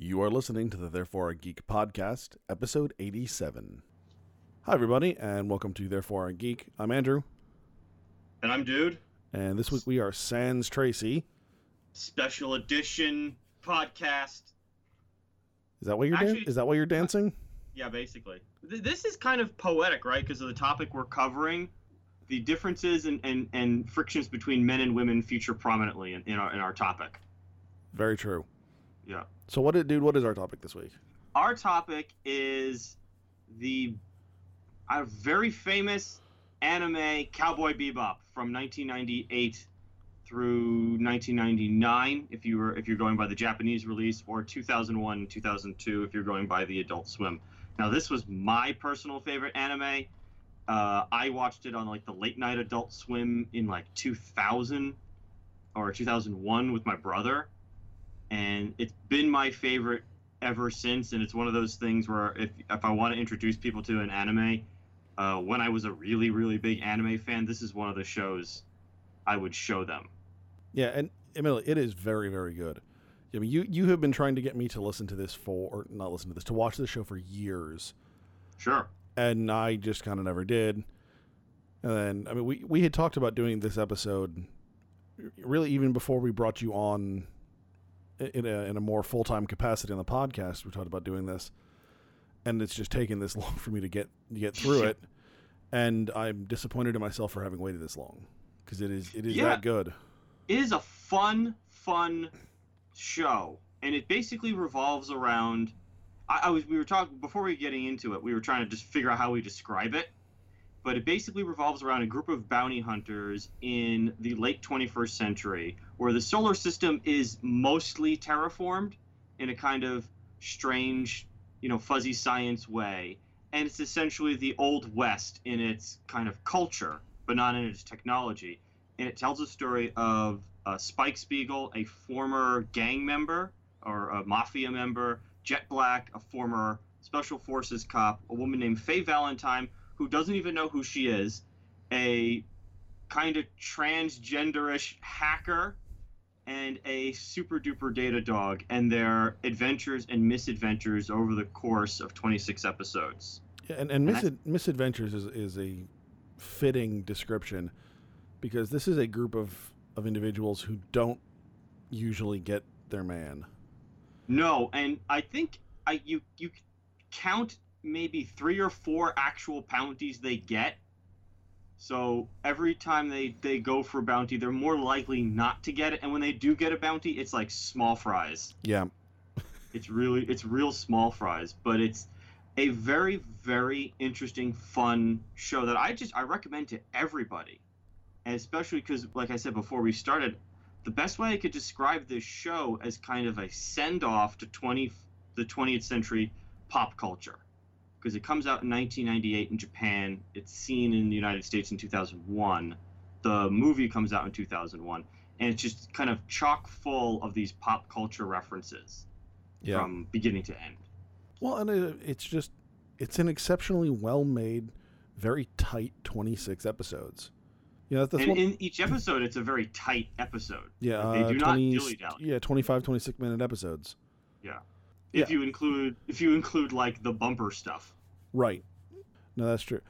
You are listening to the Therefore I Geek podcast, episode 87. Hi, everybody, and welcome to Therefore I Geek. I'm Andrew, And I'm Dude. and this week we are Sans Tracy. Special edition podcast. Is that why you're dan- Actually- is that why you're dancing? Yeah, basically. This is kind of poetic, right? Because of the topic we're covering. The differences and, and, and frictions between men and women feature prominently in, in, our, in our topic. Very true. Yeah. So, what, did, dude? What is our topic this week? Our topic is the a very famous anime Cowboy Bebop from 1998 through 1999 if you were if you're going by the Japanese release or 2001 2002 if you're going by the Adult Swim. Now this was my personal favorite anime. Uh, I watched it on like the late night Adult Swim in like 2000 or 2001 with my brother, and it's been my favorite ever since. And it's one of those things where if if I want to introduce people to an anime, uh, when I was a really really big anime fan, this is one of the shows I would show them. Yeah, and Emily, it is very, very good. I mean, you you have been trying to get me to listen to this for, or not listen to this, to watch this show for years. Sure. and I just kind of never did. And then, I mean, we we had talked about doing this episode, really even before we brought you on in a in a more full time capacity on the podcast. We talked about doing this, and it's just taken this long for me to get get through it, and I'm disappointed in myself for having waited this long because it is it is Yeah. that good. it is a fun, fun show, and it basically revolves around. I, I was we were talking before we were getting into it. We were trying to just figure out how we describe it, but it basically revolves around a group of bounty hunters in the late 21st century, where the solar system is mostly terraformed in a kind of strange, you know, fuzzy science way, and it's essentially the old west in its kind of culture, but not in its technology. And it tells a story of uh, Spike Spiegel, a former gang member or a mafia member, Jet Black, a former special forces cop, a woman named Faye Valentine, who doesn't even know who she is, a kind of transgenderish hacker, and a super duper data dog, and their adventures and misadventures over the course of 26 episodes. Yeah, and and And I- misadventures is is a fitting description because this is a group of of individuals who don't usually get their man. No, and I think I you you count maybe three or four actual bounties they get. So every time they they go for a bounty, they're more likely not to get it, and when they do get a bounty, it's like small fries. Yeah, It's really it's real small fries, but it's a very very interesting fun show that I just I recommend to everybody. And especially cuz like I said before we started, the best way I could describe this show as kind of a send off to 20 the 20th century pop culture. Because it comes out in 1998 in Japan, it's seen in the United States in 2001. The movie comes out in 2001, and it's just kind of chock full of these pop culture references yeah. from beginning to end. Well, and it, it's just it's an exceptionally well made, very tight twenty six episodes. Yeah, that's, and one. in each episode, it's a very tight episode. yeah, like, they uh, do not 20 dilly-dally. Yeah, 25, 26 minute episodes. If Yeah. you include, if you include like the bumper stuff. Right. No, that's true.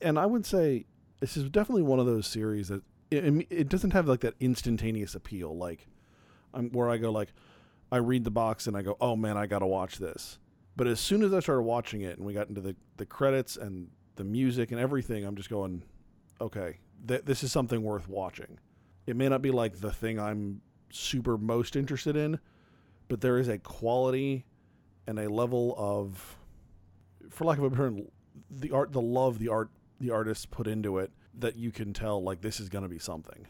And I would say this is definitely one of those series that it, it doesn't have like that instantaneous appeal, like I'm, where I go like I read the box and I go, oh man, I gotta watch this. But as soon as I started watching it and we got into the the credits and the music and everything, I'm just going, okay, th- this is something worth watching. It may not be like the thing I'm super most interested in, but there is a quality and a level of for lack of a better term, the art, the love the art, the artists put into it, that you can tell like this is going to be something.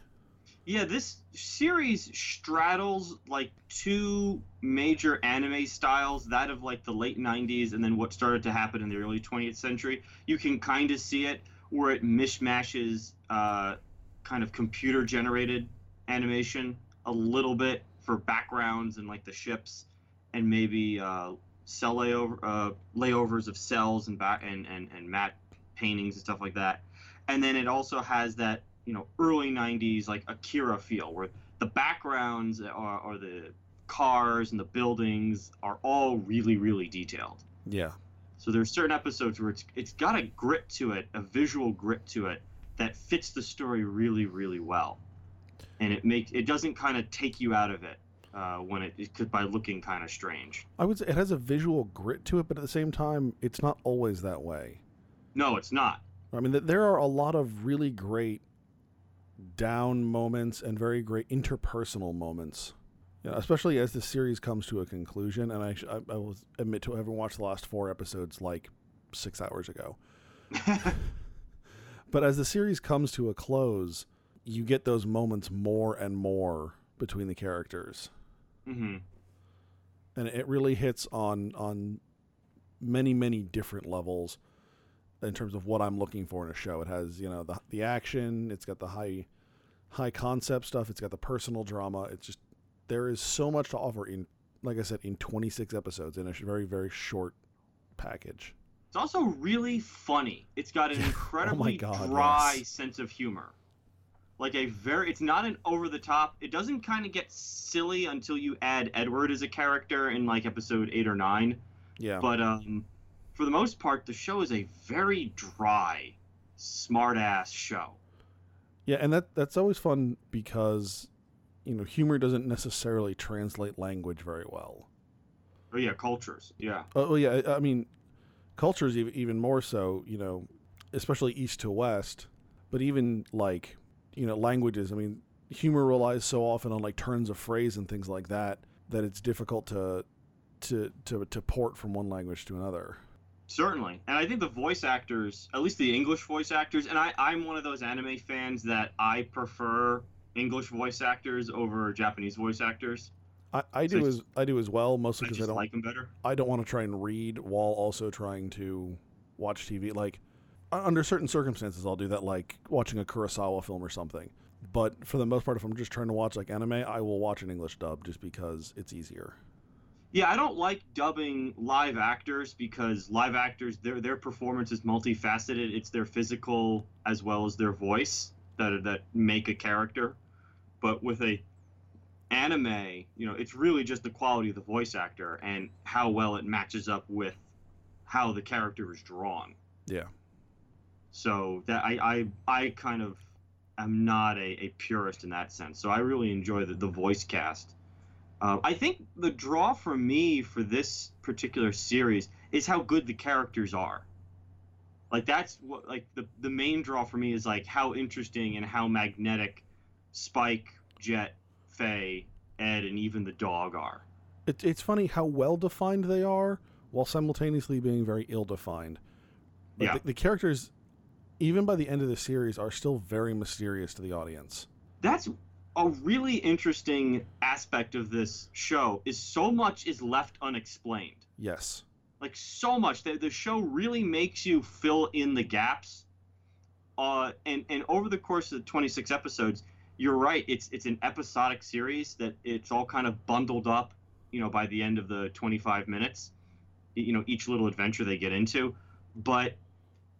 Yeah, this series straddles like two major anime styles, that of like the late 90s and then what started to happen in the early 20th century. You can kind of see it where it mishmashes uh, kind of computer generated animation a little bit for backgrounds and like the ships and maybe uh, cell layover, uh, layovers of cells and, back and, and, and matte paintings and stuff like that. And then it also has that you know early 90s like akira feel where the backgrounds are, or the cars and the buildings are all really really detailed. Yeah. So there's certain episodes where it's it's got a grit to it, a visual grit to it that fits the story really really well, and it makes it doesn't kind of take you out of it uh, when it, it could by looking kind of strange. I would say it has a visual grit to it, but at the same time, it's not always that way. No, it's not. I mean, there are a lot of really great down moments and very great interpersonal moments, you know, especially as the series comes to a conclusion. And I, I, I will admit to having watched the last four episodes like six hours ago. but as the series comes to a close, you get those moments more and more between the characters, hmm and it really hits on on many many different levels in terms of what I'm looking for in a show. It has you know the the action, it's got the high high concept stuff, it's got the personal drama. It's just there is so much to offer in like I said in 26 episodes in a very very short package. It's also really funny. It's got an incredibly God, dry yes. sense of humor. Like a very, it's not an over the top. It doesn't kind of get silly until you add Edward as a character in like episode eight or nine. Yeah. But um, for the most part, the show is a very dry, smart ass show. Yeah, and that that's always fun because you know humor doesn't necessarily translate language very well. Oh yeah, cultures. Yeah. Oh yeah, I I mean, cultures even even more so. You know, especially east to west, but even like you know languages. I mean, humor relies so often on like turns of phrase and things like that that it's difficult to to to to port from one language to another. Certainly. And I think the voice actors, at least the English voice actors, and I, I'm one of those anime fans that I prefer English voice actors over Japanese voice actors. I, I So do as I do as well, mostly because I just don't like them better. I don't want to try and read while also trying to watch TV. Like under certain circumstances, I'll do that, like watching a Kurosawa film or something. But for the most part, if I'm just trying to watch like anime, I will watch an English dub just because it's easier. Yeah, I don't like dubbing live actors because live actors their their performance is multifaceted. It's their physical as well as their voice that that make a character. But with a anime, you know, it's really just the quality of the voice actor and how well it matches up with how the character is drawn. Yeah. So that I I, I kind of am not a, a purist in that sense. So I really enjoy the, the voice cast. Uh, I think the draw for me for this particular series is how good the characters are. Like that's what like the the main draw for me is like how interesting and how magnetic Spike, Jet, Faye, Ed, and even the dog are. It, it's funny how well defined they are while simultaneously being very ill defined. Yeah. the, the characters, even by the end of the series, are still very mysterious to the audience. that's a really interesting aspect of this show is so much is left unexplained Yes. like so much the, the show really makes you fill in the gaps uh, and and over the course of the 26 episodes you're right it's it's an episodic series that it's all kind of bundled up you know by the end of the 25 minutes you know each little adventure they get into but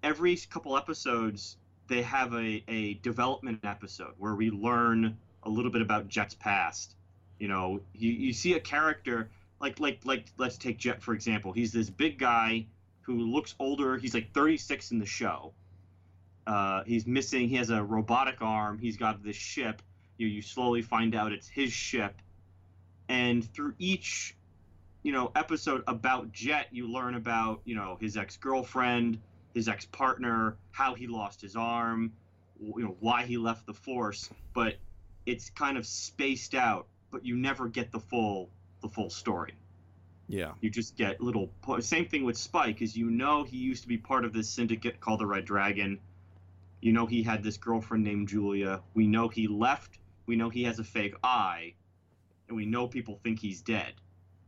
every couple episodes they have a, a development episode where we learn a little bit about jet's past. You know you, you see a character like like like let's take jet for example. He's this big guy who looks older. He's like 36 in the show. Uh, he's missing he has a robotic arm. He's got this ship. You, you slowly find out it's his ship. And through each you know episode about jet you learn about you know his ex-girlfriend his ex-partner how he lost his arm you know why he left the force but it's kind of spaced out but you never get the full the full story. Yeah. you just get little same thing with spike is you know he used to be part of this syndicate called the red dragon. You know he had this girlfriend named julia. We know he left. We know he has a fake eye. And we know people think he's dead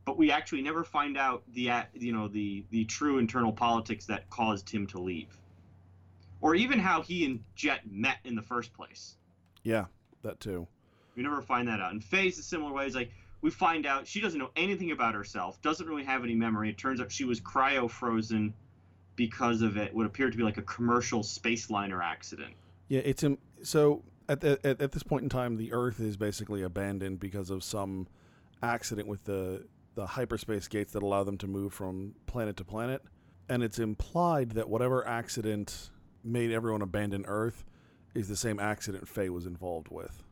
but we actually never find out the you know the the true internal politics that caused him to leave or even how he and jet met in the first place Yeah. That too. we never find that out. And Faye's a similar way. It's like we find out she doesn't know anything about herself, doesn't really have any memory. It turns out she was cryo frozen because of it, what appeared to be like a commercial space liner accident. Yeah, it's im- so at, the, at at this point in time, the Earth is basically abandoned because of some accident with the the hyperspace gates that allow them to move from planet to planet, and it's implied that whatever accident made everyone abandon Earth is the same accident Faye was involved with.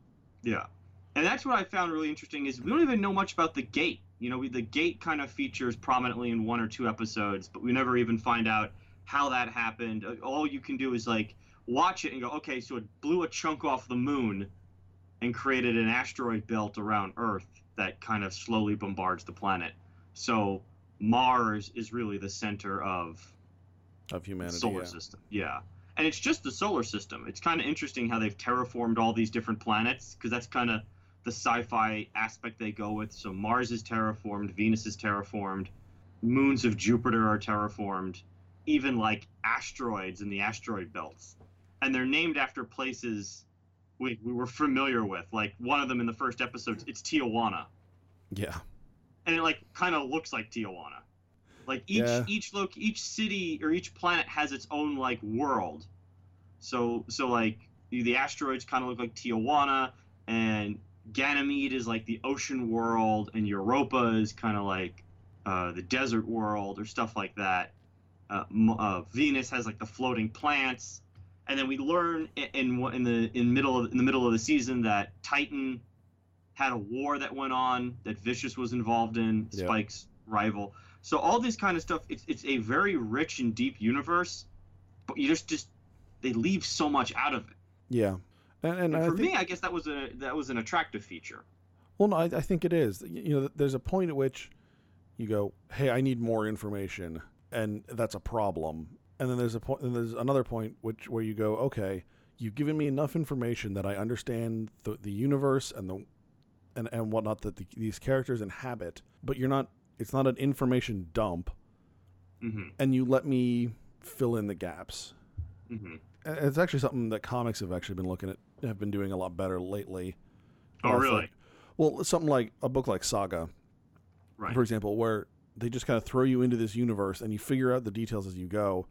Yeah. And that's what I found really interesting is we don't even know much about the gate. You know, we, the gate kind of features prominently in one or two episodes, but we never even find out how that happened. Uh, All you can do is like watch it and go, okay, so it blew a chunk off the moon and created an asteroid belt around Earth that kind of slowly bombards the planet. So Mars is really the center of Of humanity, solar yeah. system. Yeah. And it's just the solar system. It's kind of interesting how they've terraformed all these different planets because that's kind of the sci-fi aspect they go with. So Mars is terraformed, Venus is terraformed, moons of Jupiter are terraformed, even like asteroids in the asteroid belts. And they're named after places we, we were familiar with. Like one of them in the first episode, it's Tijuana Yeah, and it like kind of looks like Tijuana. Like each Yeah. each look each city or each planet has its own like world. So so like the asteroids kind of look like Tijuana, and Ganymede is like the ocean world, and Europa is kind of like uh, the desert world or stuff like that. Uh, uh, Venus has like the floating plants, and then we learn in in the in middle of, in the middle of the season that Titan had a war that went on that Vicious was involved in, Yeah. Spike's rival. So all this kind of stuff, it's it's a very rich and deep universe, but you just just they leave so much out of it. yeah, and, and, And I for think, me, I guess that was a that was an attractive feature. well, no, I, I think it is. You know, there's a point at which you go, "Hey, I need more information," and that's a problem. And then there's a point, and there's another point which where you go, "Okay, you've given me enough information that I understand the the universe and the and and whatnot that the, these characters inhabit, but you're not. It's not an information dump, hmm and you let me fill in the gaps." hmm And It's actually something that comics have actually been looking at, have been doing a lot better lately. Oh, really? well, something like a book like Saga, Right. for example, where they just kind of throw you into this universe and you figure out the details as you go,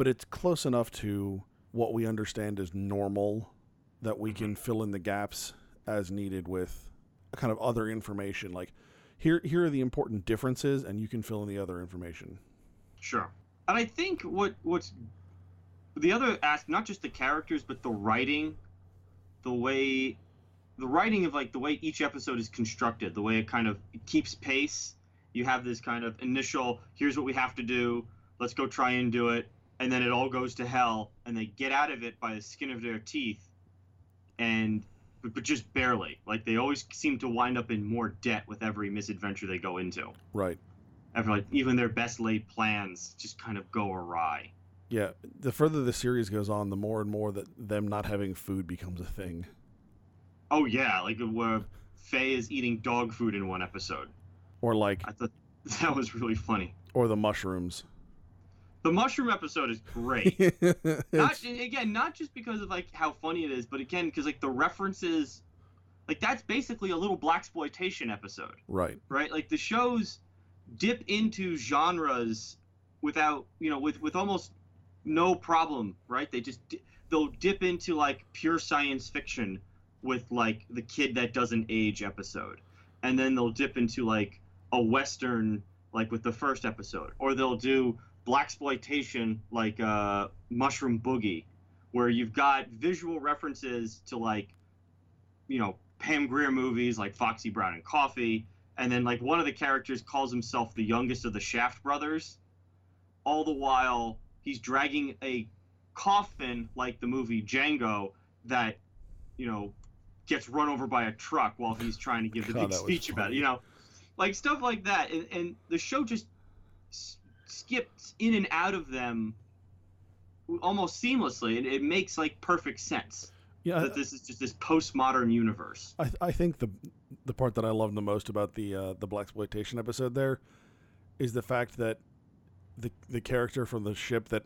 but it's close enough to what we understand as normal that we can mm-hmm. fill in the gaps as needed with kind of other information. Like here, here are the important differences, and you can fill in the other information. Sure. And I think what what's the other aspect, not just the characters, but the writing, the way, the writing of like the way each episode is constructed, the way it kind of it keeps pace. You have this kind of initial, here's what we have to do, let's go try and do it, and then it all goes to hell, and they get out of it by the skin of their teeth, and but, but just barely. Like they always seem to wind up in more debt with every misadventure they go into. Right. Ever like even their best laid plans just kind of go awry. Yeah. The further the series goes on, the more and more that them not having food becomes a thing. Oh yeah, like uh, where Faye is eating dog food in one episode. Or like, I thought that was really funny. or the mushrooms. The mushroom episode is great. not again, not just because of like how funny it is, but again because like the references, like that's basically a little blaxploitation episode, right. right? Like the shows dip into genres without you know with with almost no problem, right? They just di- they'll dip into like pure science fiction with like the kid that doesn't age episode, and then they'll dip into like a western like with the first episode, or they'll do blaxploitation like uh, Mushroom Boogie, where you've got visual references to like you know Pam Grier movies like Foxy Brown and Coffy, and then like one of the characters calls himself the youngest of the Shaft brothers, all the while he's dragging a coffin like the movie Django that you know gets run over by a truck while he's trying to give the God, big speech about it you know? Like stuff like that and, and the show just s- skips in and out of them almost seamlessly and it makes like perfect sense Yeah. that this is just this postmodern universe I, I think the the part that I love the most about the uh, the blaxploitation episode there is the fact that the the character from the ship that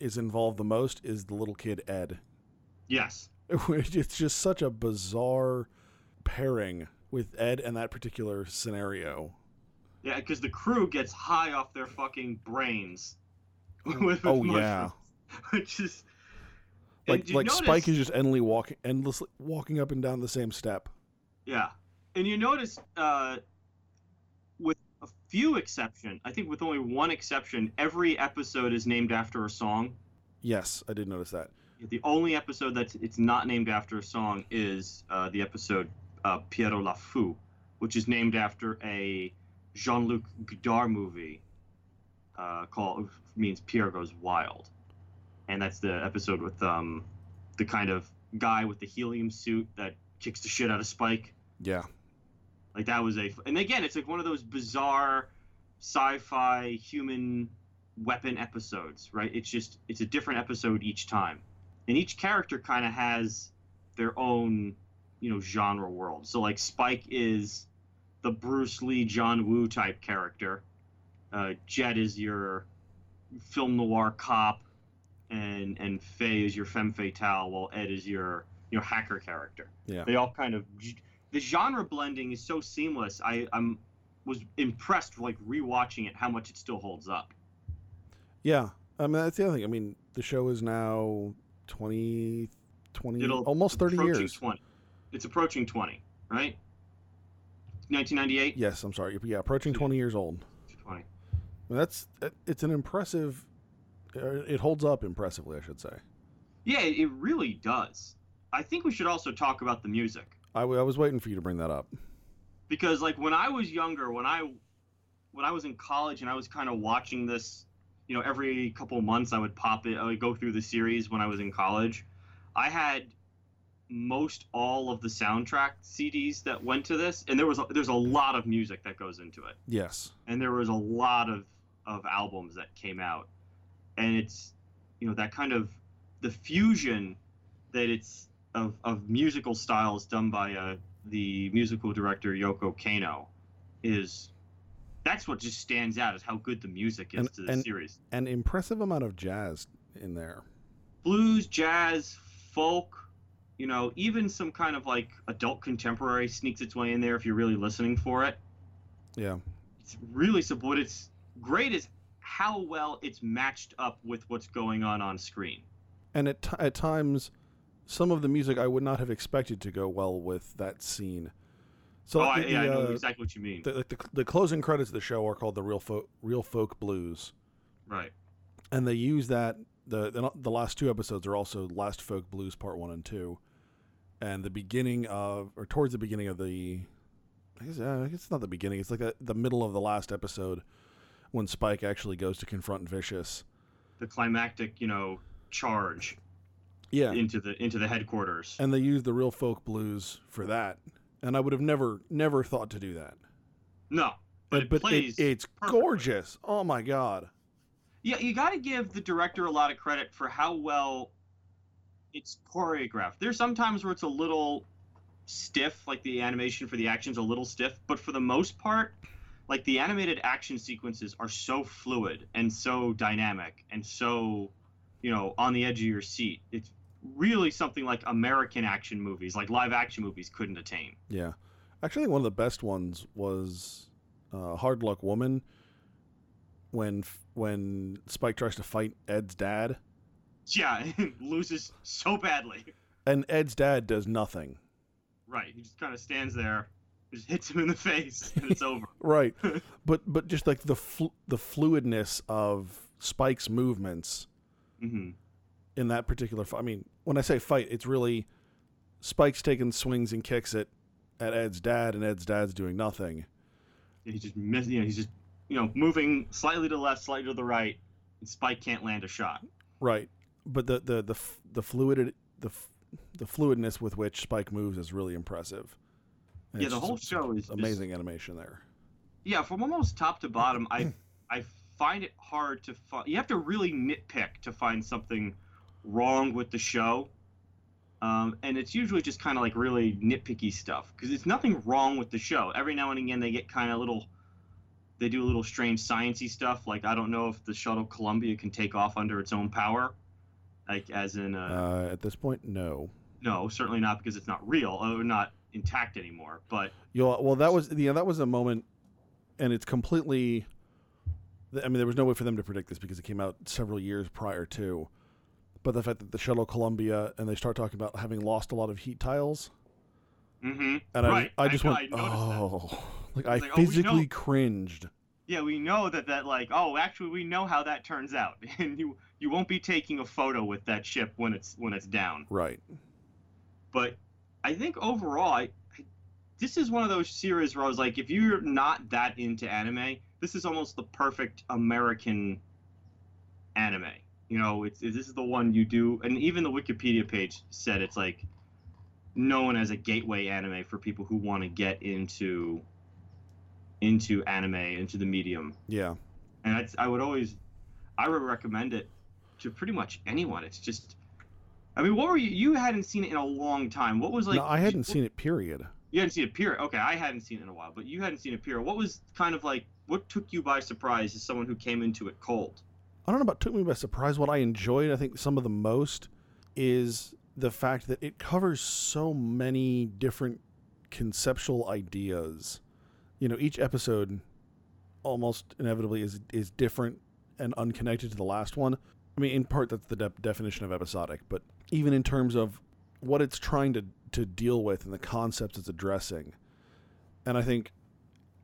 is involved the most is the little kid Ed. yes It's just such a bizarre pairing with Ed and that particular scenario. Yeah, because the crew gets high off their fucking brains. with oh mushrooms, yeah, which is like like notice- Spike is just endlessly walking endlessly walking up and down the same step. Yeah, and you notice uh, with a few exception, I think with only one exception, every episode is named after a song. Yes, I did notice that. The only episode that it's not named after a song is uh, the episode uh, Pierrot le Fou, which is named after a Jean-Luc Godard movie uh, called means Pierre Goes Wild, and that's the episode with um, the kind of guy with the helium suit that kicks the shit out of Spike. Yeah. Like that was a, and again, it's like one of those bizarre sci-fi human weapon episodes, right? It's just it's a different episode each time, and each character kind of has their own, you know, genre world. So like Spike is the Bruce Lee, John Woo type character. Uh, Jet is your film noir cop, and and Faye is your femme fatale, while Ed is your you know hacker character. Yeah. They all kind of the genre blending is so seamless. I I'm was impressed like rewatching it how much it still holds up. Yeah. I mean, that's the other thing. I mean, the show is now 20, 20 It'll almost 30 approaching years. 20. It's approaching 20, right? 1998. Yes, I'm sorry. Yeah, approaching 20 years old. 20. That's it's an impressive. uh, It holds up impressively, I should say. Yeah, it really does. I think we should also talk about the music I, w- I was waiting for you to bring that up. because like when I was younger, when I when I was in college and I was kind of watching this, you know, every couple months I would pop it, I would go through the series when I was in college. I had most all of the soundtrack CDs that went to this, and there was a, there's a lot of music that goes into it. Yes. and there was a lot of of albums that came out and it's you know that kind of the fusion that it's of, of musical styles done by uh, the musical director Yoko Kanno is that's what just stands out is how good the music is And- to the and- series An impressive amount of jazz in there. blues jazz folk you know even some kind of like adult contemporary sneaks its way in there if you're really listening for it Yeah. it's really. What it's great is how well it's matched up with what's going on on screen. And at, t- at times, some of the music I would not have expected to go well with that scene. So oh, I, the, yeah, I know uh, exactly what you mean. the, like the, the closing credits of the show are called the real folk real folk blues right. and they use that the, the the last two episodes are also last folk blues part one and two and the beginning of or towards the beginning of the I guess, uh, I guess it's not the beginning it's like the, the middle of the last episode when Spike actually goes to confront Vicious The climactic, you know, charge yeah into the into the headquarters. and they use the real folk blues for that and I would have never never thought to do that no, but it but plays. it's perfectly. gorgeous oh my god yeah, you got to give the director a lot of credit for how well it's choreographed. There's sometimes where it's a little stiff, like the animation for the action's a little stiff, but for the most part, like the animated action sequences are so fluid and so dynamic and so, you know, on the edge of your seat. It's really something like American action movies, like live action movies, couldn't attain. Yeah, actually, one of the best ones was uh, Hard Luck Woman. When f- when Spike tries to fight Ed's dad, Yeah, loses so badly. and Ed's dad does nothing. Right, he just kind of stands there, just hits him in the face, and it's over. Right, but but just like the fl- the fluidness of Spike's movements hmm in that particular. Fight. I mean, when I say fight, it's really Spike's taking swings and kicks at at Ed's dad, and Ed's dad's doing nothing. He's just miss, you know, he's just you know moving slightly to the left, slightly to the right, and Spike can't land a shot. Right, but the the the the fluid the the fluidness with which Spike moves is really impressive. And Yeah, the whole show is just- amazing animation there. Yeah, from almost top to bottom, I I find it hard to find. You have to really nitpick to find something wrong with the show. Um, and it's usually just kind of like really nitpicky stuff because there's nothing wrong with the show. Every now and again, they get kind of little, they do a little strange sciency stuff. Like I don't know if the shuttle Columbia can take off under its own power, like as in uh, Uh, at this point, no. no, certainly not because it's not real or not intact anymore. But You well, that was yeah, that was a moment, and it's completely. I mean, there was no way for them to predict this because it came out several years prior to. But the fact that the shuttle Columbia and they start talking about having lost a lot of heat tiles, Mm-hmm. and Right, I, I I just know, went, I noticed that. Oh, Like I It's like, oh, physically know- cringed. Yeah, we know that that like oh actually we know how that turns out, and you you won't be taking a photo with that ship when it's when it's down. Right. But I think overall, I, I this is one of those series where I was like, if you're not that into anime, this is almost the perfect American anime. You know, it's this is the one you do, and even the Wikipedia page said it's like known as a gateway anime for people who want to get into into anime, into the medium. Yeah. And I would always, I would recommend it to pretty much anyone. It's just, I mean, what were you? You hadn't seen it in a long time. What was like? no, I hadn't seen it. Period. You hadn't seen it. Period. Okay, I hadn't seen it in a while, but you hadn't seen it. Period. What was kind of like? What took you by surprise as someone who came into it cold? I don't know about took me by surprise. What I enjoyed, I think, some of the most is the fact that it covers so many different conceptual ideas. You know, each episode almost inevitably is is different and unconnected to the last one. I mean, in part, that's the de- definition of episodic, but even in terms of what it's trying to to deal with and the concepts it's addressing, and I think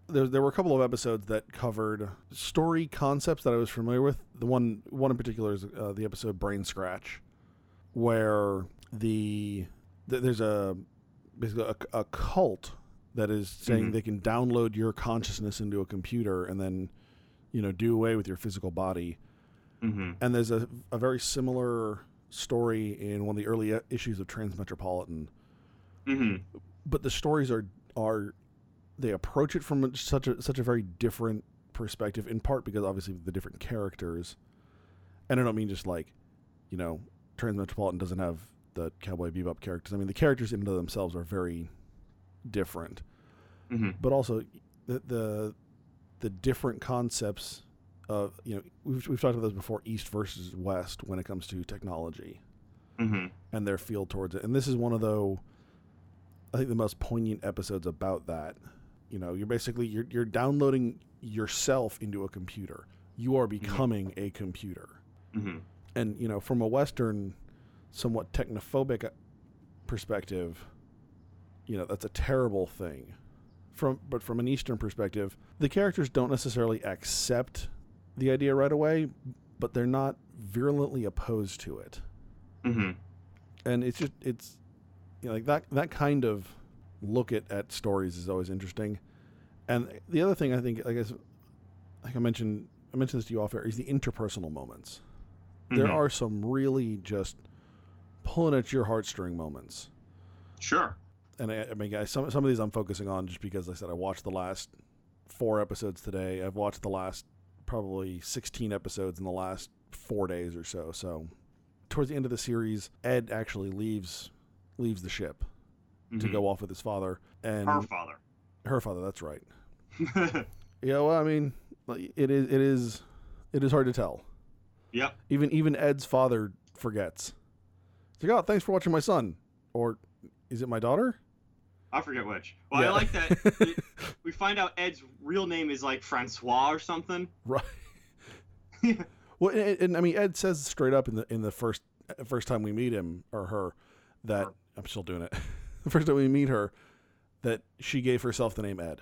there, there were a couple of episodes that covered story concepts that I was familiar with. The one one in particular is uh, the episode Brain Scratch, where the th- there's a basically a, a cult that is saying Mhm. they can download your consciousness into a computer and then you know do away with your physical body. Mm-hmm. And there's a, a very similar story in one of the early e- issues of Transmetropolitan Mm-hmm. but the stories are are they approach it from such a such a very different perspective in part because obviously the different characters and I don't mean just like you know Transmetropolitan doesn't have the Cowboy Bebop characters I mean the characters in and of themselves are very different Mm-hmm. but also the the the different concepts of you know we've, we've talked about this before east versus west when it comes to technology Mm-hmm. and their feel towards it. And this is one of the, I think, the most poignant episodes about that. You know, you're basically you're you're downloading yourself into a computer. You are becoming a computer. Mm-hmm. And you know, from a Western, somewhat technophobic uh, perspective, you know, that's a terrible thing. From but from an Eastern perspective, the characters don't necessarily accept the idea right away, but they're not virulently opposed to it Mm-hmm. and it's just it's you know, like that that kind of look at, at stories is always interesting. And the other thing I think, I guess, like I mentioned, I mentioned this to you off air, is the interpersonal moments. There Mhm. are some really just pulling at your heartstring moments. Sure. And I, I mean, guys, some some of these I'm focusing on just because like I said I watched the last four episodes today. I've watched the last probably 16 episodes in the last four days or so. So towards the end of the series, Ed actually leaves leaves the ship to Mhm. go off with his father and Her father. her father. That's right. Yeah, well, I mean, it is it is it is hard to tell. yep. Even even Ed's father forgets. He's like, "Oh, thanks for watching my son," or is it my daughter? I forget which. Well, Yeah. I like that. it- we find out Ed's real name is like Francois or something. Right. Well, and, and, I mean, Ed says straight up in the in the first first time we meet him or her that Her. I'm still doing it. the first time we meet her, that she gave herself the name Ed.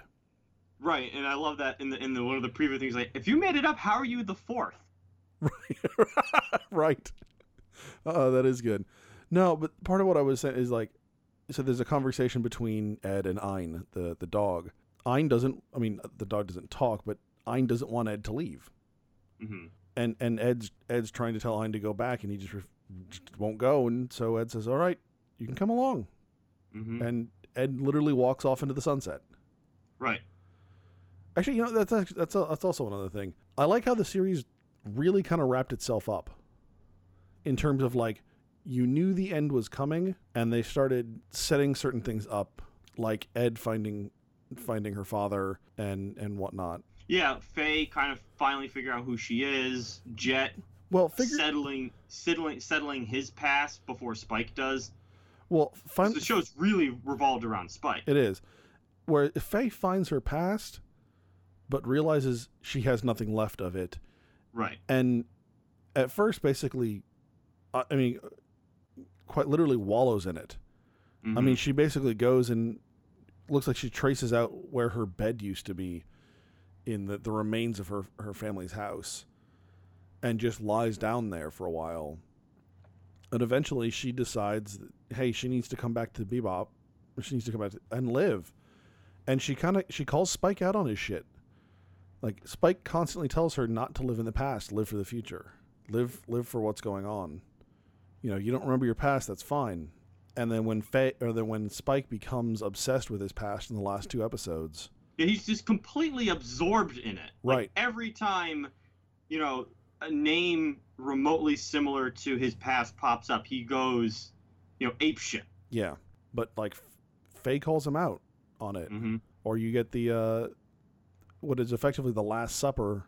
Right, and I love that in the in the one of the previous things like if you made it up, how are you the fourth? right. Right. Uh, that is good. No, but part of what I was saying is like, so there's a conversation between Ed and Ein, the the dog. Ein doesn't. I mean, the dog doesn't talk, but Ein doesn't want Ed to leave, Mm-hmm. and and Ed's Ed's trying to tell Ein to go back, and he just, ref- just won't go, and so Ed says, "All right, you can come along," Mm-hmm. and Ed literally walks off into the sunset. Right. Actually, you know that's actually, that's a, that's also another thing. I like how the series really kind of wrapped itself up in terms of like you knew the end was coming, and they started setting certain things up, like Ed finding finding her father and and whatnot. Yeah, Faye kind of finally figure out who she is. Jet Well, figure settling settling settling his past before Spike does. well, So find the show's really revolved around Spike. it is where Faye finds her past, but realizes she has nothing left of it, Right. and at first, basically, I mean, quite literally wallows in it. I Mhm. mean, she basically goes and looks like she traces out where her bed used to be in the, the remains of her her family's house and just lies down there for a while. And eventually she decides that, hey, she needs to come back to Bebop. She needs to come back to, and live. And she kind of she calls Spike out on his shit. Like Spike constantly tells her not to live in the past, live for the future. Live live for what's going on. You know, you don't remember your past, that's fine. And then when Faye, or then when Spike becomes obsessed with his past in the last two episodes, he's just completely absorbed in it. Like, Right. every time, you know, a name remotely similar to his past pops up, he goes, you know, ape shit. yeah. But like Faye calls him out on it. hmm or you get the uh, what is effectively the Last Supper,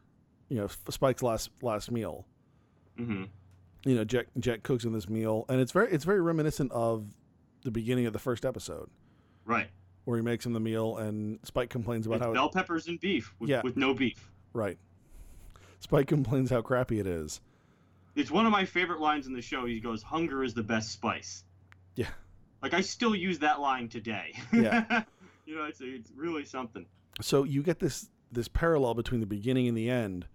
you know, Spike's last last meal. hmm You know, Jack Jack cooks in this meal, and it's very it's very reminiscent of the beginning of the first episode Right. where he makes him the meal, and Spike complains about It's how bell peppers and beef with, Yeah. with no beef. right. Spike complains how crappy it is. It's one of my favorite lines in the show. He goes, "Hunger is the best spice." Yeah. Like I still use that line today. Yeah. you know, it's it's really something. So you get this this parallel between the beginning and the end,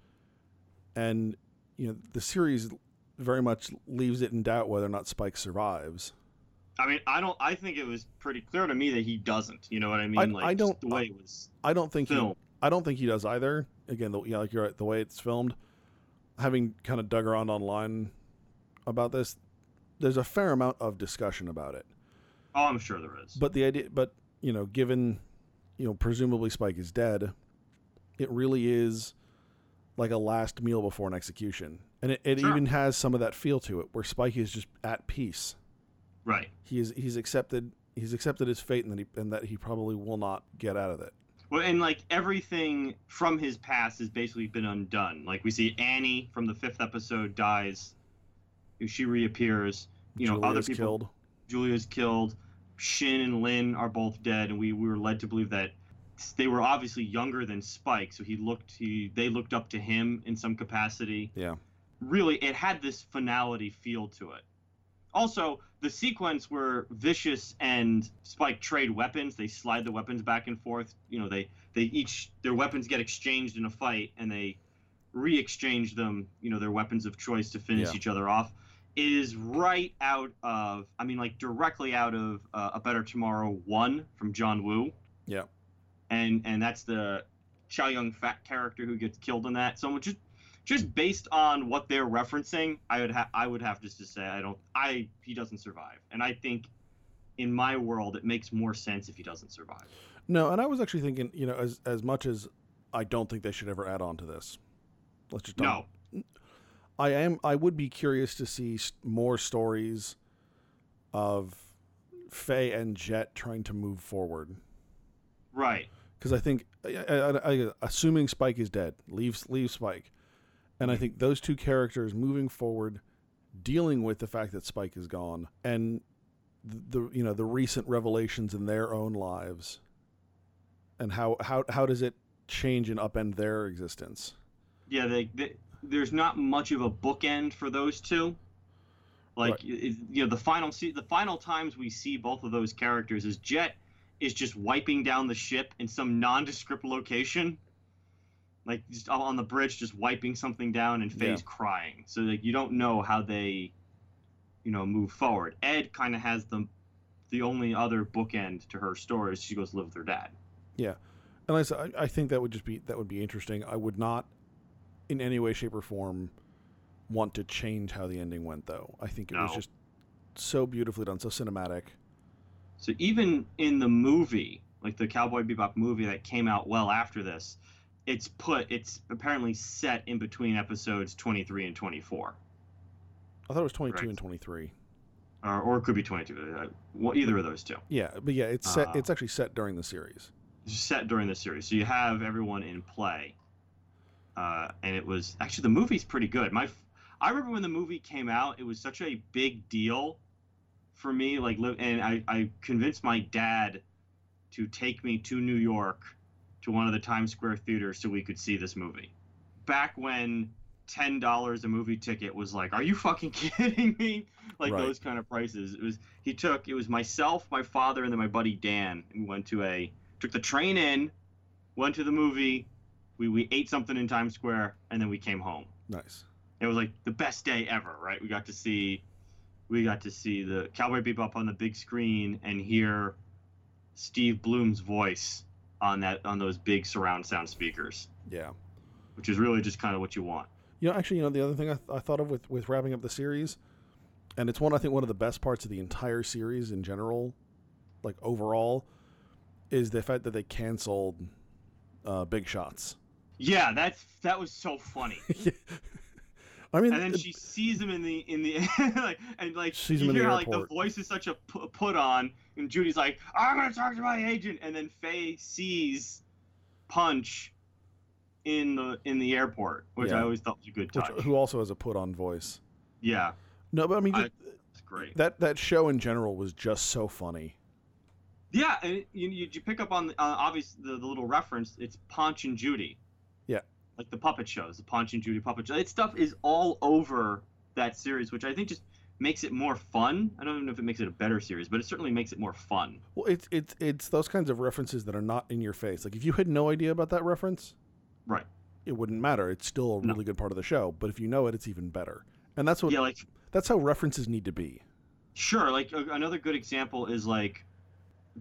and you know the series very much leaves it in doubt whether or not Spike survives. I mean, I don't. I think it was pretty clear to me that he doesn't. You know what I mean? I- like I don't- the way it was I don't think he. I don't think he does either. Again, the, yeah, like you're right, the way it's filmed, having kind of dug around online about this, there's a fair amount of discussion about it. Oh, I'm sure there is. But the idea, but you know, given you know, presumably Spike is dead, it really is like a last meal before an execution, and it, it Sure. even has some of that feel to it, where Spike is just at peace. right. He is he's accepted he's accepted his fate, and that he and that he probably will not get out of it. Well, and like everything from his past has basically been undone. Like we see Annie from the fifth episode dies. She reappears. You know, other people. killed. Julia's killed. Shin and Lin are both dead, and we, we were led to believe that they were obviously younger than Spike, so he looked he they looked up to him in some capacity. Yeah. Really, it had this finality feel to it. Also, the sequence where Vicious and Spike trade weapons, they slide the weapons back and forth. You know, they they each their weapons get exchanged in a fight, and they re-exchange them. You know, their weapons of choice to finish Yeah. each other off. Is right out of, I mean, like directly out of uh, A Better Tomorrow one from John Woo. Yeah. And and that's the Chow Yun Fat character who gets killed in that. So just just based on what they're referencing, I would have I would have just to say I don't I he doesn't survive, and I think in my world it makes more sense if he doesn't survive. No, and I was actually thinking, you know, as as much as I don't think they should ever add on to this. Let's just don't. No, I am. I would be curious to see more stories of Faye and Jet trying to move forward right, because I think, I, I, I, assuming Spike is dead, leave leave Spike, and I think those two characters moving forward, dealing with the fact that Spike is gone, and the, the you know the recent revelations in their own lives, and how how how does it change and upend their existence? yeah. They, they, there's not much of a bookend for those two. Like Right. it- you know, the final see the final times we see both of those characters is Jet is just wiping down the ship in some nondescript location. Like just on the bridge, just wiping something down, and Faye's crying. So like you don't know how they, you know, move forward. Ed kind of has the, the only other bookend to her story. is She goes live with her dad. Yeah. And i said i think that would just be that would be interesting. I would not, in any way, shape, or form, want to change how the ending went. Though I think it was just so beautifully done, so cinematic. So even in the movie, like the Cowboy Bebop movie that came out well after this, it's put it's apparently set in between episodes 23 and 24, I thought it was twenty two Correct. and twenty three. or, or it could be 22. Uh, well, either of those two. Yeah, but yeah, it's set. Ah. it's actually set during the series. Set during the series, so you have everyone in play. Uh, and it was actually the movie's pretty good. My, I remember when the movie came out, it was such a big deal for me. Like, and I, I convinced my dad to take me to New York to one of the Times Square theaters so we could see this movie. Back when ten dollars a movie ticket was like, are you fucking kidding me? Like Right. those kind of prices. It was he took it was myself, my father, and then my buddy Dan. And we went to a took the train in, went to the movie, we we ate something in Times Square, and then we came home. Nice. It was like the best day ever, right? We got to see we got to see the Cowboy Bebop on the big screen and hear Steve Blum's voice on that on those big surround sound speakers, Yeah. which is really just kind of what you want. You know, actually, you know, the other thing I, I thought of with, with wrapping up the series, and it's one I think one of the best parts of the entire series in general, like overall, is the fact that they canceled uh, Big Shots. Yeah, that's that was so funny. I mean, And then she sees him in the in the like and like Sees you him in the hear how like the voice is such a put on, and Judy's like, "I'm gonna talk to my agent," and then Faye sees Punch in the in the airport, which I always thought was a good which, touch. who also has a put on voice. yeah, No, but I mean, I- it's great. that that show in general was just so funny. Yeah, and you, you, you pick up on the, uh, obvious the, the little reference. It's Punch and Judy. Like the puppet shows, the Punch and Judy puppet show. That stuff is all over that series, which I think just makes it more fun. I don't even know if it makes it a better series, but it certainly makes it more fun. Well, it's it's it's those kinds of references that are not in your face. Like if you had no idea about that reference, Right. it wouldn't matter. It's still a No. really good part of the show. But if you know it, it's even better. And that's what Yeah, like that's how references need to be. sure. Like a, another good example is like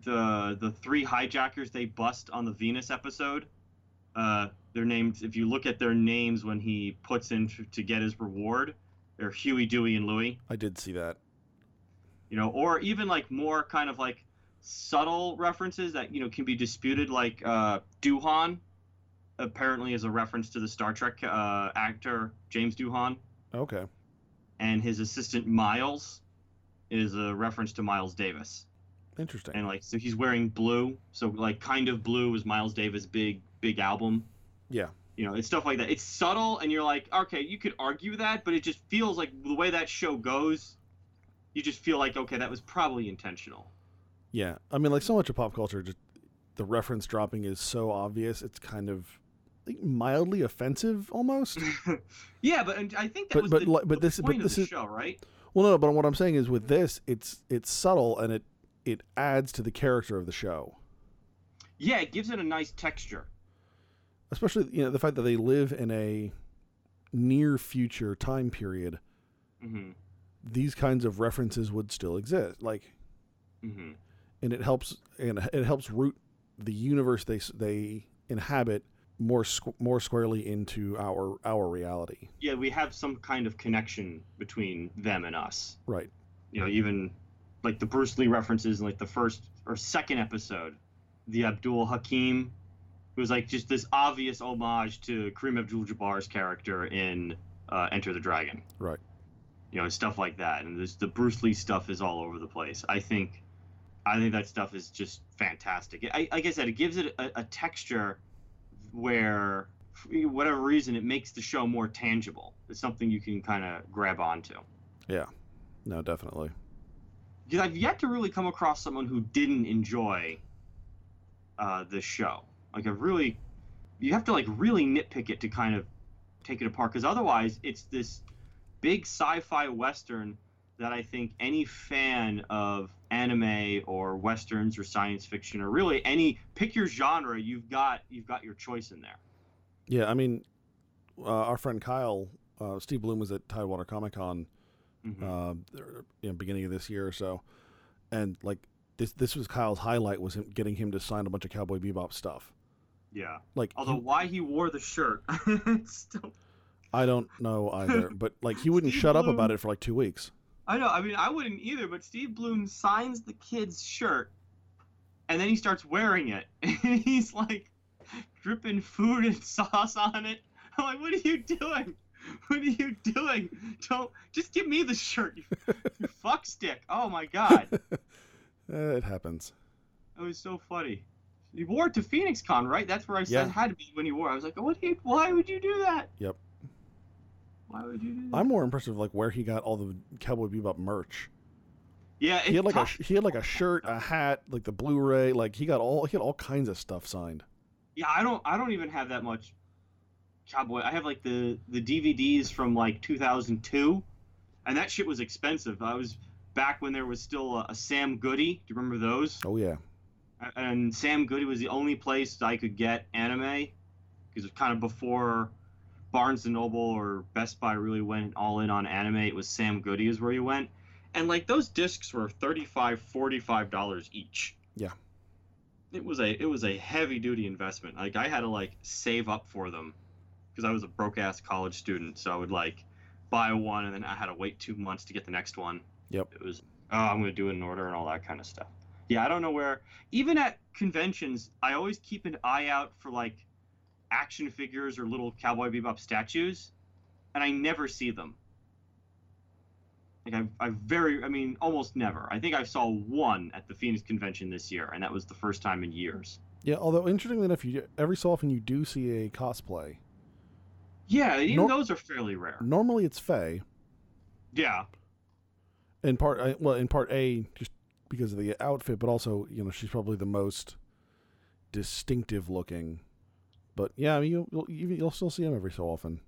the the three hijackers they bust on the Venus episode. Uh, they're named. If you look at their names when he puts in to, to get his reward, they're Huey, Dewey, and Louie. I did see that. you know, or even like more kind of like subtle references that you know can be disputed, like uh, Doohan apparently is a reference to the Star Trek uh, actor James Doohan, Okay. and his assistant Miles is a reference to Miles Davis, Interesting. and like so he's wearing blue, so like kind of blue is Miles Davis' big big album. Yeah. You know, it's stuff like that. It's subtle, and you're like, okay, you could argue that, but it just feels like the way that show goes, you just feel like, okay, that was probably intentional. yeah. I mean, like so much of pop culture, just the reference dropping is so obvious. It's kind of like, mildly offensive, almost. yeah, but and I think that But- was but the, but the this- but this is- show, right? well, no, but what I'm saying is with this, it's it's subtle and it it adds to the character of the show. Yeah, it gives it a nice texture. Especially you know the fact that they live in a near future time period. hmm These kinds of references would still exist. Like hmm and it helps and it helps root the universe they they inhabit more squ- more squarely into our our reality. Yeah, we have some kind of connection between them and us. Right. You know, even like the Bruce Lee references in like the first or second episode, the Abdul Hakim, it was like just this obvious homage to Kareem Abdul-Jabbar's character in uh, Enter the Dragon. Right. You know, stuff like that, and this the Bruce Lee stuff is all over the place. I think, I think that stuff is just fantastic. I, like I said, it gives it a, a texture where, for whatever reason, it makes the show more tangible. It's something you can kind of grab onto. Yeah. No, definitely. Because I've yet to really come across someone who didn't enjoy uh, this show. Like, I've really, you have to like really nitpick it to kind of take it apart. Because otherwise, it's this big sci-fi western that I think any fan of anime or westerns or science fiction or really any pick your genre, you've got you've got your choice in there. Yeah, I mean, uh, our friend Kyle, uh, Steve Blum was at Tidewater Comic Con, Mhm. uh, you know, beginning of this year or so, and like this this was Kyle's highlight was him getting him to sign a bunch of Cowboy Bebop stuff. yeah. Like, Although he- why he wore the shirt, still I don't know either, but like he wouldn't Steve shut up about it for like two weeks. I know. I mean, I wouldn't either. But Steve Blum signs the kid's shirt, and then he starts wearing it, and he's like dripping food and sauce on it. I'm like, what are you doing? What are you doing? Don't just give me the shirt, you, you fuck stick. Oh my god, it happens. that was so funny. He wore it to Phoenix Con, right? That's where I said Yeah. it had to be when he wore. it. I was like, what? you- Why would you do that? Yep. Why would you do that? I'm more impressed with like where he got all the Cowboy Bebop merch. yeah, He had like a he had like a shirt, a hat, like the Blu-ray, like he got all he had all kinds of stuff signed. Yeah, I don't I don't even have that much cowboy. I have like the the DVDs from like 2002, and that shit was expensive. I was back when there was still a, a Sam Goody. Do you remember those? Oh yeah. And Sam Goody was the only place I could get anime because it was kind of before Barnes and Noble or Best Buy really went all in on anime. It was Sam Goody is where you went, and like those discs were 35 45 dollars each. Yeah. It was a it was a heavy duty investment. Like I had to like save up for them because I was a broke ass college student. So I would like buy one and then I had to wait two months to get the next one. Yep. It was oh I'm gonna do it in order and all that kind of stuff. Yeah, I don't know where. Even at conventions, I always keep an eye out for like action figures or little Cowboy Bebop statues, and I never see them. Like I, I very, I mean, almost never. I think I saw one at the Phoenix convention this year, and that was the first time in years. Yeah. Although interestingly enough, you every so often you do see a cosplay. Yeah, even Nor- those are fairly rare. Normally it's Faye. Yeah, In part, uh, well, in part A, just because of the outfit, but also you know she's probably the most distinctive looking. But yeah, I mean, you'll you'll, you'll still see him every so often.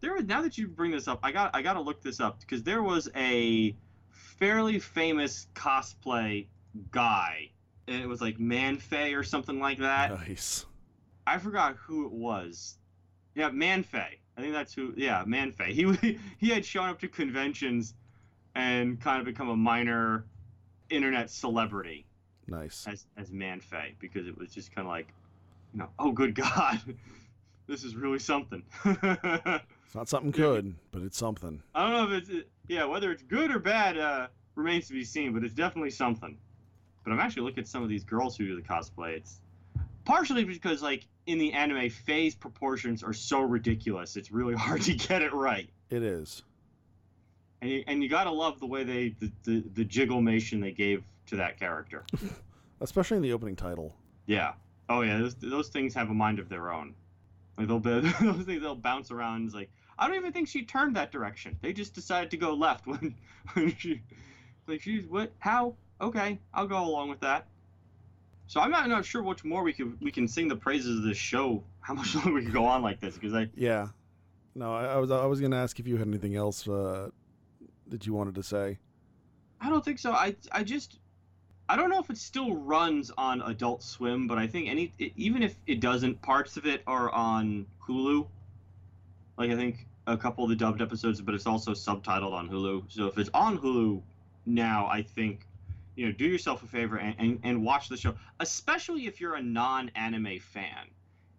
there. Now that you bring this up, I got, I got to look this up because there was a fairly famous cosplay guy, and it was like Manfay or something like that. Nice. I forgot who it was. Yeah, Manfay. I think that's who. Yeah, Manfay. He he had shown up to conventions and kind of become a minor internet celebrity Nice. as as Manfay because it was just kind of like, you know, oh good God, this is really something. It's not something good, but it's something. I don't know if it's yeah whether it's good or bad uh, remains to be seen, but it's definitely something. But I'm actually looking at some of these girls who do the cosplay. It's partially because like in the anime, Faye's proportions are so ridiculous. It's really hard to get it right. It is. And you, and you gotta love the way they the, the, the jigglemation they gave to that character. Especially in the opening title. Yeah. Oh yeah, those, those things have a mind of their own. Like they'll be, those things they'll bounce around. It's like I don't even think she turned that direction. They just decided to go left when when she like she's what how okay I'll go along with that. So I'm not not sure which more we can we can sing the praises of this show. How much longer we can go on like this because I Yeah. No, I, I was I was gonna ask if you had anything else uh, that you wanted to say. I don't think so. I I just I don't know if it still runs on Adult Swim, but I think any it, even if it doesn't, parts of it are on Hulu. Like I think a couple of the dubbed episodes, but it's also subtitled on Hulu. So if it's on Hulu now, I think you know do yourself a favor and, and, and watch the show, especially if you're a non-anime fan.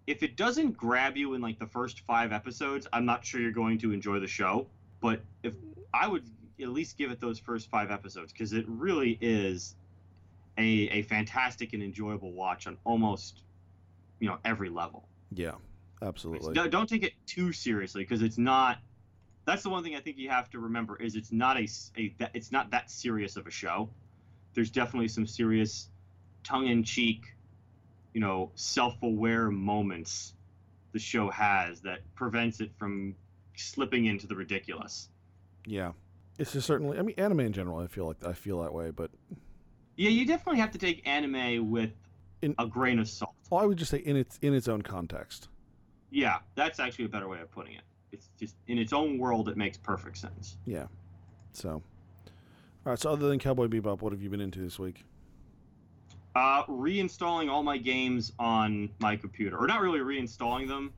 If it doesn't grab you in like the first five episodes, I'm not sure you're going to enjoy the show. But if I would at least give it those first five episodes because it really is a, a fantastic and enjoyable watch on almost you know every level. Yeah, absolutely. Don't don't take it too seriously because it's not. That's the one thing I think you have to remember is it's not a, that- it's not that serious of a show. There's definitely some serious, tongue-in-cheek, you know, self-aware moments the show has that prevents it from slipping into the ridiculous. Yeah, it's just certainly. I mean, anime in general. I feel like I feel that way, but Yeah, you definitely have to take anime with In- a grain of salt. well, I would just say in its in its own context. Yeah, that's actually a better way of putting it. It's just in its own world, it makes perfect sense. Yeah. So, all right. So, other than Cowboy Bebop, what have you been into this week? Uh, reinstalling all my games on my computer, or not really reinstalling them,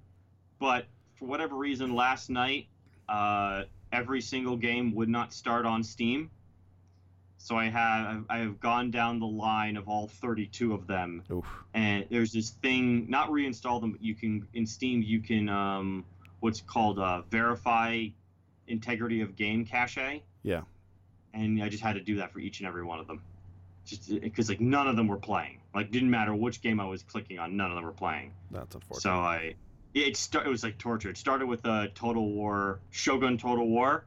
but for whatever reason, last night, uh, every single game would not start on Steam. So I have I have gone down the line of all 32 of them, Oof. and there's this thing not reinstall them but you can in steam you can um, what's called uh, verify integrity of game cache Yeah. And i just had to do that for each and every one of them just because like none of them were playing like didn't matter which game i was clicking on none of them were playing That's unfortunate. so i it, st- it was like torture it started with uh, total war shogun total war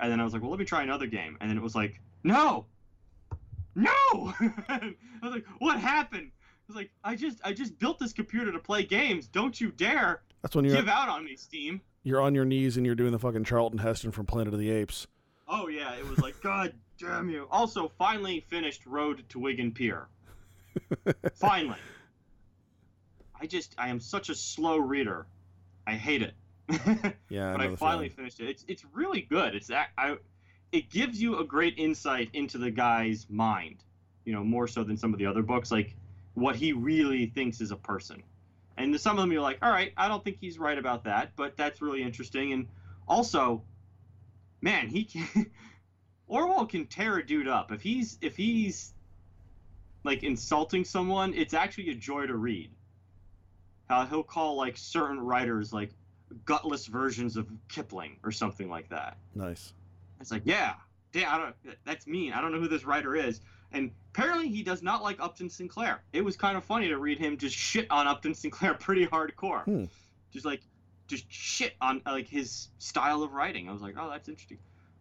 and then i was like well let me try another game and then it was like no no i was like what happened I was like, I just I just built this computer to play games. Don't you dare That's when you're give out on me, Steam. you're on your knees and you're doing the fucking Charlton Heston from Planet of the Apes. Oh yeah, it was like, God damn you. Also, finally finished Road to Wigan Pier. finally. I just I am such a slow reader. I hate it. Yeah, but know I finally finished it. It's it's really good. It's that I, it gives you a great insight into the guy's mind, you know, more so than some of the other books, like what he really thinks is a person. And some of them you're like, all right, I don't think he's right about that, but that's really interesting. And also, man, he can, Orwell can tear a dude up if he's if he's like insulting someone. It's actually a joy to read. How he'll call like certain writers like gutless versions of Kipling or something like that. Nice. It's like, yeah, damn, I don't. That's mean. I don't know who this writer is. And apparently, he does not like Upton Sinclair. It was kind of funny to read him just shit on Upton Sinclair pretty hardcore. Hmm. Just like, just shit on like his style of writing. I was like, oh, that's interesting.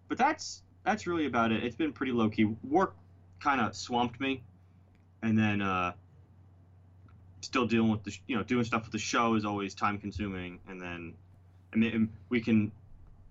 But that's that's really about it. It's been pretty low key. Work kind of swamped me, and then uh, still dealing with the sh- you know doing stuff with the show is always time consuming. And then, and then we can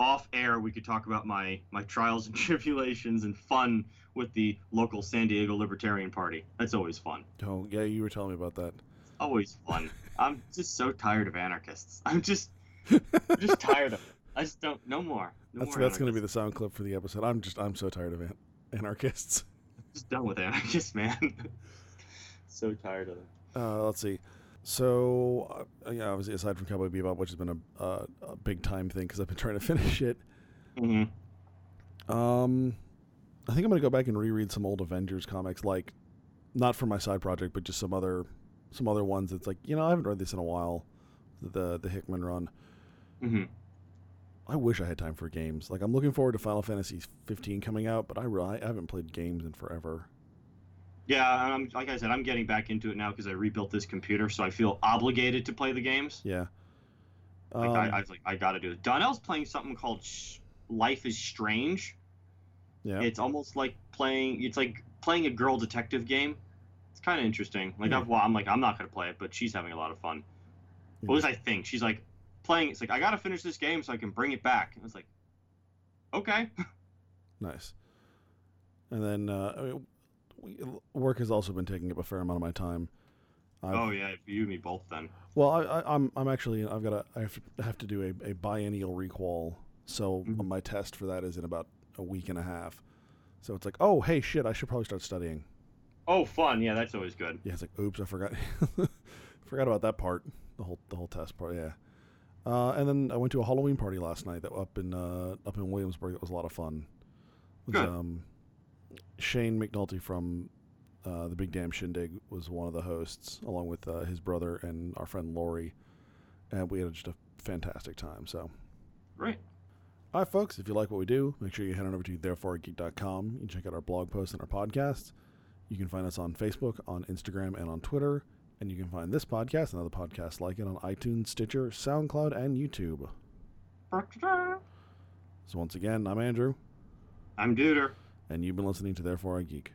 off air we could talk about my my trials and tribulations and fun with the local San Diego Libertarian Party. That's always fun. Oh, yeah, you were telling me about that. Always fun. I'm just so tired of anarchists. I'm just I'm just tired of it. I just don't no more. No That's more that's going to be the sound clip for the episode. I'm just I'm so tired of an- anarchists. just done with anarchists, man. so tired of them. Uh, let's see. So, uh, yeah, obviously, aside from Cowboy Bebop, which has been a, uh, a big time thing because I've been trying to finish it, hmm um, I think I'm going to go back and reread some old Avengers comics, like not for my side project, but just some other some other ones. That's like you know I haven't read this in a while. The the Hickman run. Hmm I wish I had time for games. Like I'm looking forward to Final Fantasy 15 coming out, but I really I haven't played games in forever. Yeah, I'm like I said, I'm getting back into it now because I rebuilt this computer, so I feel obligated to play the games. Yeah. Like Um, I, I was like, I got to do it. Donnell's playing something called Sh- Life is Strange. yeah. It's almost like playing. It's like playing a girl detective game. It's kind of interesting. Like, Hmm. I've, well, I'm like, I'm not gonna play it, but she's having a lot of fun. Yeah. At least I think she's like playing. It's like I gotta finish this game so I can bring it back. And it's like, okay. Nice. And then uh, I mean, we, work has also been taking up a fair amount of my time. I've, oh yeah, you and me both then. Well, I, I, I'm I'm actually I've got a I have to, have to do a, a biennial requal, so Mhm. my test for that is in about a week and a half. So it's like, oh hey shit, I should probably start studying. Oh, fun. Yeah, that's always good. Yeah, it's like, oops, I forgot forgot about that part, the whole the whole test part. Yeah. Uh, and then I went to a Halloween party last night that up in uh, up in Williamsburg. It was a lot of fun. Was, Good. Um, Shane McNulty from uh, the Big Damn Shindig was one of the hosts, along with uh, his brother and our friend Lori, and we had just a fantastic time. So, Great. all right, folks, if you like what we do, make sure you head on over to thereforegeek.com. You can check out our blog posts and our podcasts. You can find us on Facebook, on Instagram, and on Twitter. And you can find this podcast and other podcasts like it on iTunes, Stitcher, SoundCloud, and YouTube. So once again, I'm Andrew, I'm Duder. and you've been listening to Therefore I Geek.